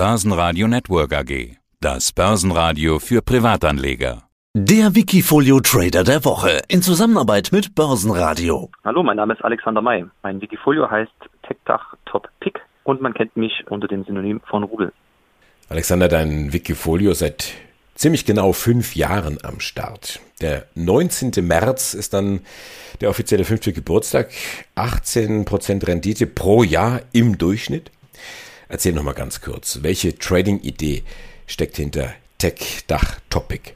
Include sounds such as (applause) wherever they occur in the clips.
Börsenradio Network AG. Das Börsenradio für Privatanleger. Der Wikifolio Trader der Woche in Zusammenarbeit mit Börsenradio. Hallo, mein Name ist Alexander May. Mein Wikifolio heißt TechDach Top Pick und man kennt mich unter dem Synonym von Rubel. Alexander, dein Wikifolio seit ziemlich genau fünf Jahren am Start. Der 19. März ist dann der offizielle fünfte Geburtstag. 18% Rendite pro Jahr im Durchschnitt. Erzähl noch mal ganz kurz, welche Trading-Idee steckt hinter TechDach Topic?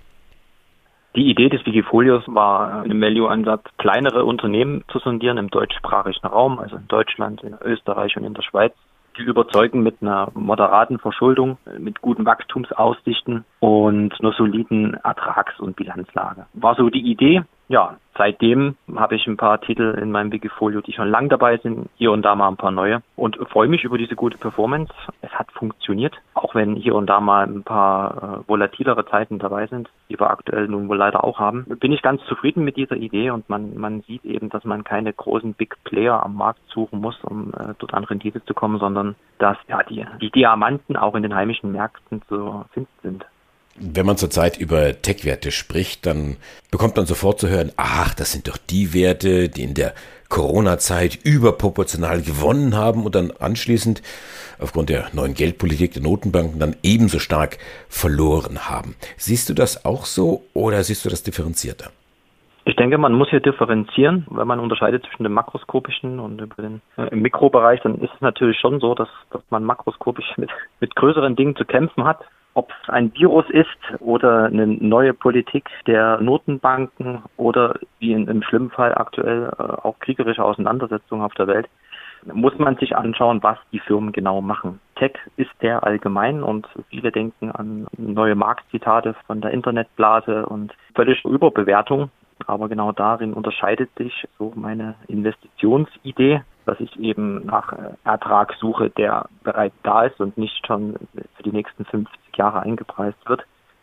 Die Idee des Wikifolios war, im Value-Ansatz kleinere Unternehmen zu sondieren im deutschsprachigen Raum, also in Deutschland, in Österreich und in der Schweiz, die überzeugen mit einer moderaten Verschuldung, mit guten Wachstumsaussichten und einer soliden Ertrags- und Bilanzlage. War so die Idee. Ja, seitdem habe ich ein paar Titel in meinem Wikifolio, die schon lang dabei sind, hier und da mal ein paar neue und freue mich über diese gute Performance. Es hat funktioniert, auch wenn hier und da mal ein paar äh, volatilere Zeiten dabei sind, die wir aktuell nun wohl leider auch haben. Bin ich ganz zufrieden mit dieser Idee und man, man sieht eben, dass man keine großen Big Player am Markt suchen muss, um äh, dort an Rendite zu kommen, sondern dass ja die, die Diamanten auch in den heimischen Märkten zu finden sind. Wenn man zurzeit über Tech-Werte spricht, dann bekommt man sofort zu hören, ach, das sind doch die Werte, die in der Corona-Zeit überproportional gewonnen haben und dann anschließend aufgrund der neuen Geldpolitik der Notenbanken dann ebenso stark verloren haben. Siehst du das auch so oder siehst du das differenzierter? Ich denke, man muss hier differenzieren, wenn man unterscheidet zwischen dem makroskopischen und dem äh, im Mikrobereich, dann ist es natürlich schon so, dass, dass man makroskopisch (laughs) mit, mit größeren Dingen zu kämpfen hat ob es ein Virus ist oder eine neue Politik der Notenbanken oder wie in, im schlimmen Fall aktuell äh, auch kriegerische Auseinandersetzungen auf der Welt, muss man sich anschauen, was die Firmen genau machen. Tech ist sehr allgemein und viele denken an neue Marktzitate von der Internetblase und völlig Überbewertung. Aber genau darin unterscheidet sich so meine Investitionsidee dass ich eben nach äh, Ertrag suche, der bereits da ist und nicht schon für die nächsten 50 Jahre eingepreist wird.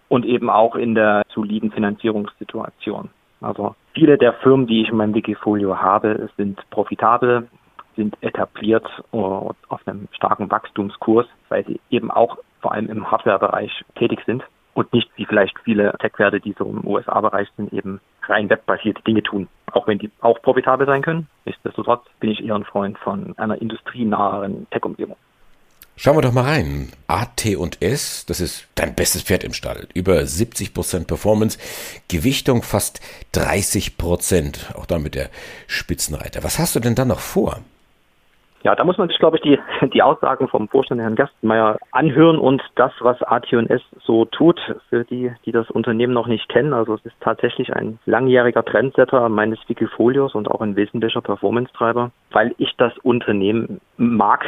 Und eben auch in der soliden Finanzierungssituation. Also viele der Firmen, die ich in meinem Wikifolio habe, sind profitabel, sind etabliert auf einem starken Wachstumskurs, weil sie eben auch vor allem im Hardware-Bereich tätig sind und nicht wie vielleicht viele Tech-Werte, die so im USA-Bereich sind, eben rein webbasierte Dinge tun. Auch wenn die auch profitabel sein können. Nichtsdestotrotz bin ich eher ein Freund von einer industrienaheren Tech-Umgebung. Schauen wir doch mal rein. AT&S, das ist dein bestes Pferd im Stall. Über 70% Performance, Gewichtung fast 30%. Auch damit der Spitzenreiter. Was hast du denn dann noch vor? Ja, da muss man sich, glaube ich, die, die Aussagen vom Vorstand Herrn Gerstenmeier anhören und das, was AT&S so tut, für die, die das Unternehmen noch nicht kennen. Also es ist tatsächlich ein langjähriger Trendsetter meines Wikifolios und auch ein wesentlicher Performance-Treiber, weil ich das Unternehmen mag.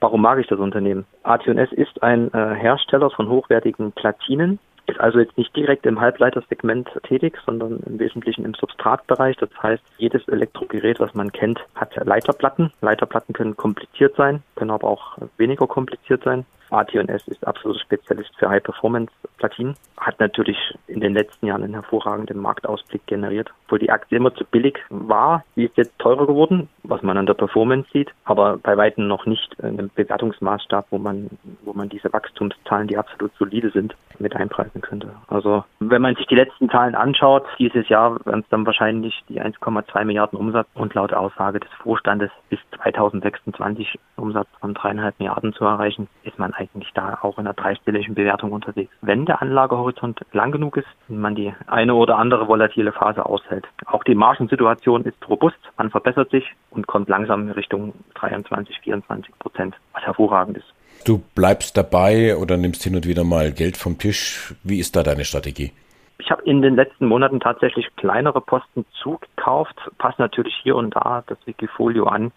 Warum mag ich das Unternehmen? AT&S ist ein äh, Hersteller von hochwertigen Platinen, ist also jetzt nicht direkt im Halbleitersegment tätig, sondern im Wesentlichen im Substratbereich. Das heißt, jedes Elektrogerät, was man kennt, hat Leiterplatten. Leiterplatten können kompliziert sein, können aber auch weniger kompliziert sein. AT&S ist absoluter Spezialist für High-Performance-Platinen, hat natürlich in den letzten Jahren einen hervorragenden Marktausblick generiert, wo die Aktie immer zu billig war. Sie ist jetzt teurer geworden, was man an der Performance sieht, aber bei weitem noch nicht in einem Bewertungsmaßstab, wo man, wo man diese Wachstumszahlen, die absolut solide sind, mit einpreisen könnte. Also wenn man sich die letzten Zahlen anschaut, dieses Jahr werden es dann wahrscheinlich die 1,2 Milliarden Umsatz und laut Aussage des Vorstandes bis 2026 Umsatz von dreieinhalb Milliarden zu erreichen, ist man eigentlich da auch in einer dreistelligen Bewertung unterwegs. Wenn der Anlagehorizont lang genug ist und man die eine oder andere volatile Phase aushält. Auch die Margensituation ist robust, man verbessert sich und kommt langsam in Richtung 23, 24 Prozent, was hervorragend ist. Du bleibst dabei oder nimmst hin und wieder mal Geld vom Tisch. Wie ist da deine Strategie? Ich habe in den letzten Monaten tatsächlich kleinere Posten zugekauft, passt natürlich hier und da das Wikifolio an,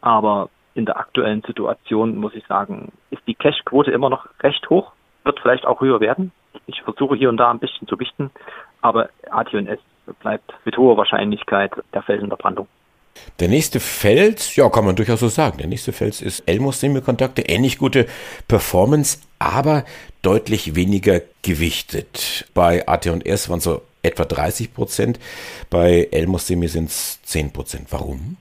aber in der aktuellen Situation, muss ich sagen, ist die Cash-Quote immer noch recht hoch, wird vielleicht auch höher werden. Ich versuche hier und da ein bisschen zu wichten, aber AT&S bleibt mit hoher Wahrscheinlichkeit der Felsen der Brandung. Der nächste Fels, ja, kann man durchaus so sagen. Der nächste Fels ist Elmos Semikontakte, ähnlich gute Performance, aber deutlich weniger gewichtet. Bei AT&S waren so etwa 30 Prozent, bei Elmos Semi sind es 10 Prozent. Warum?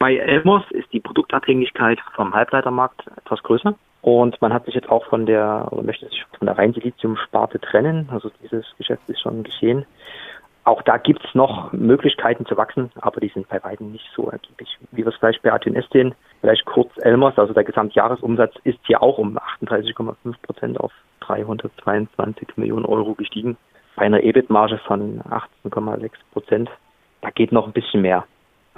Bei Elmos ist die Produktabhängigkeit vom Halbleitermarkt etwas größer. Und man hat sich jetzt auch von der, oder möchte sich von der Rheinsilizium-Sparte trennen. Also dieses Geschäft ist schon geschehen. Auch da gibt es noch Möglichkeiten zu wachsen, aber die sind bei weitem nicht so ergiebig, wie wir es vielleicht bei AT&S sehen. Vielleicht kurz Elmers, also der Gesamtjahresumsatz ist hier auch um 38,5 Prozent auf 322 Millionen Euro gestiegen. Bei einer EBIT-Marge von 18,6 Prozent. Da geht noch ein bisschen mehr.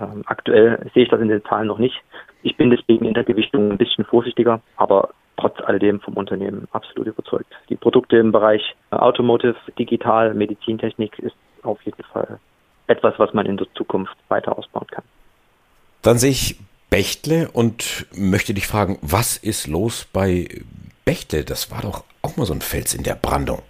Ähm, aktuell sehe ich das in den Zahlen noch nicht. Ich bin deswegen in der Gewichtung ein bisschen vorsichtiger, aber trotz alledem vom Unternehmen absolut überzeugt. Die Produkte im Bereich Automotive, Digital, Medizintechnik ist auf jeden Fall etwas, was man in der Zukunft weiter ausbauen kann. Dann sehe ich Bechtle und möchte dich fragen, was ist los bei Bechtle? Das war doch auch mal so ein Fels in der Brandung.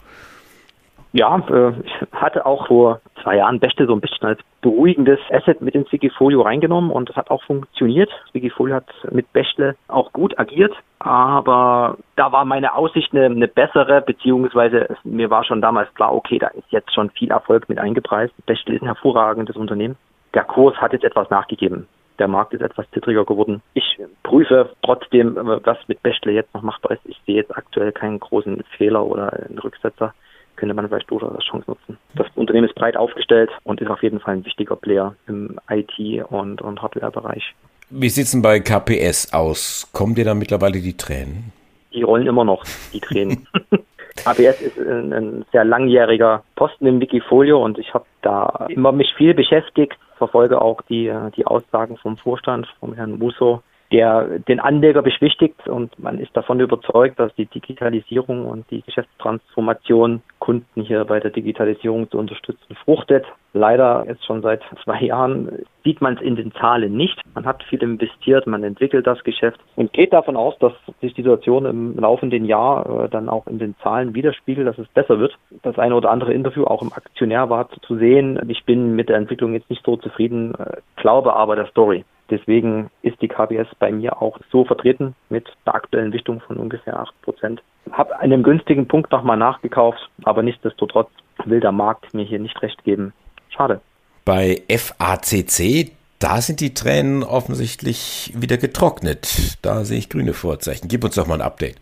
Ja, äh, ich hatte auch vor zwei Jahren Bechtle so ein bisschen als beruhigendes Asset mit ins Wikifolio reingenommen und das hat auch funktioniert. Wikifolio hat mit Bechtle auch gut agiert, aber da war meine Aussicht eine, eine bessere, beziehungsweise mir war schon damals klar, okay, da ist jetzt schon viel Erfolg mit eingepreist. Bechtle ist ein hervorragendes Unternehmen. Der Kurs hat jetzt etwas nachgegeben. Der Markt ist etwas zittriger geworden. Ich prüfe trotzdem, was mit Bechtle jetzt noch machbar ist. Ich sehe jetzt aktuell keinen großen Fehler oder einen Rücksetzer könnte man vielleicht durchaus als Chance nutzen. Das Unternehmen ist breit aufgestellt und ist auf jeden Fall ein wichtiger Player im IT- und, und Hardware-Bereich. Wie sieht es denn bei KPS aus? Kommen dir da mittlerweile die Tränen? Die rollen immer noch, die Tränen. (laughs) KPS ist ein, ein, sehr langjähriger Posten im Wikifolio und ich habe da immer mich viel beschäftigt, verfolge auch die, die Aussagen vom Vorstand, vom Herrn Musso, der den Anleger beschwichtigt und man ist davon überzeugt, dass die Digitalisierung und die Geschäftstransformation Kunden hier bei der Digitalisierung zu unterstützen fruchtet. Leider jetzt schon seit zwei Jahren sieht man es in den Zahlen nicht. Man hat viel investiert, man entwickelt das Geschäft und geht davon aus, dass sich die Situation im laufenden Jahr äh, dann auch in den Zahlen widerspiegelt, dass es besser wird. Das eine oder andere Interview auch im Aktionär war zu sehen. Ich bin mit der Entwicklung jetzt nicht so zufrieden, äh, glaube aber der Story. Deswegen ist die KBS bei mir auch so vertreten mit der aktuellen Wichtung von ungefähr 8 Prozent. Habe einen günstigen Punkt nochmal nachgekauft, aber nichtsdestotrotz will der Markt mir hier nicht recht geben. Schade. Bei FACC, da sind die Tränen offensichtlich wieder getrocknet. Da sehe ich grüne Vorzeichen. Gib uns doch mal ein Update.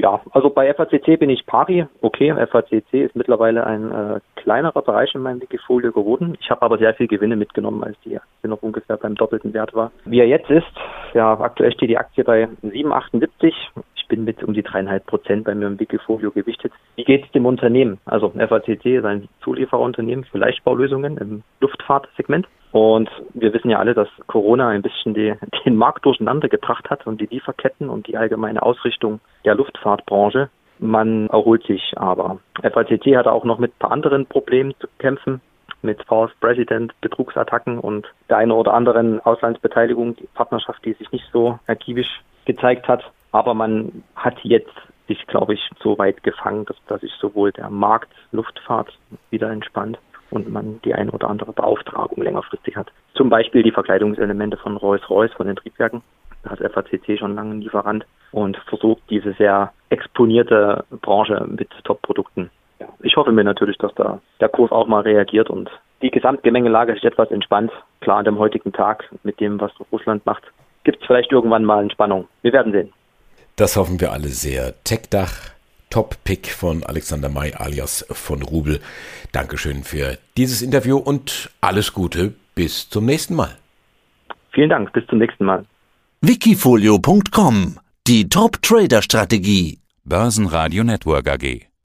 Ja, also bei FACC bin ich pari. Okay, FACC ist mittlerweile ein äh, kleinerer Bereich in meinem Wikifolio geworden. Ich habe aber sehr viel Gewinne mitgenommen, als die Aktie noch ungefähr beim doppelten Wert war. Wie er jetzt ist, ja, aktuell steht die Aktie bei 7,78. Ich bin mit um die dreieinhalb Prozent bei mir im Wikifolio gewichtet. Wie geht es dem Unternehmen? Also FACC ist ein Zuliefererunternehmen für Leichtbaulösungen im Luftfahrtsegment. Und wir wissen ja alle, dass Corona ein bisschen die, den Markt durcheinander gebracht hat und die Lieferketten und die allgemeine Ausrichtung der Luftfahrtbranche. Man erholt sich aber. FACC hatte auch noch mit ein paar anderen Problemen zu kämpfen, mit False President, Betrugsattacken und der eine oder anderen Auslandsbeteiligung, die Partnerschaft, die sich nicht so ergiebig gezeigt hat. Aber man hat jetzt sich, glaube ich, so weit gefangen, dass, dass sich sowohl der Markt Luftfahrt wieder entspannt und man die eine oder andere Beauftragung längerfristig hat. Zum Beispiel die Verkleidungselemente von Rolls-Royce, von den Triebwerken. Da ist FACC schon lange ein Lieferant und versucht diese sehr exponierte Branche mit Top-Produkten. Ja, ich hoffe mir natürlich, dass da der Kurs auch mal reagiert und die Gesamtgemengelage sich etwas entspannt. Klar, an dem heutigen Tag mit dem, was Russland macht, gibt es vielleicht irgendwann mal Entspannung. Wir werden sehen. Das hoffen wir alle sehr. TechDach Top-Pick von Alexander May alias von Rubel. Dankeschön für dieses Interview und alles Gute. Bis zum nächsten Mal. Vielen Dank. Bis zum nächsten Mal. Wikifolio.com Die Top-Trader-Strategie. Börsenradio Network AG.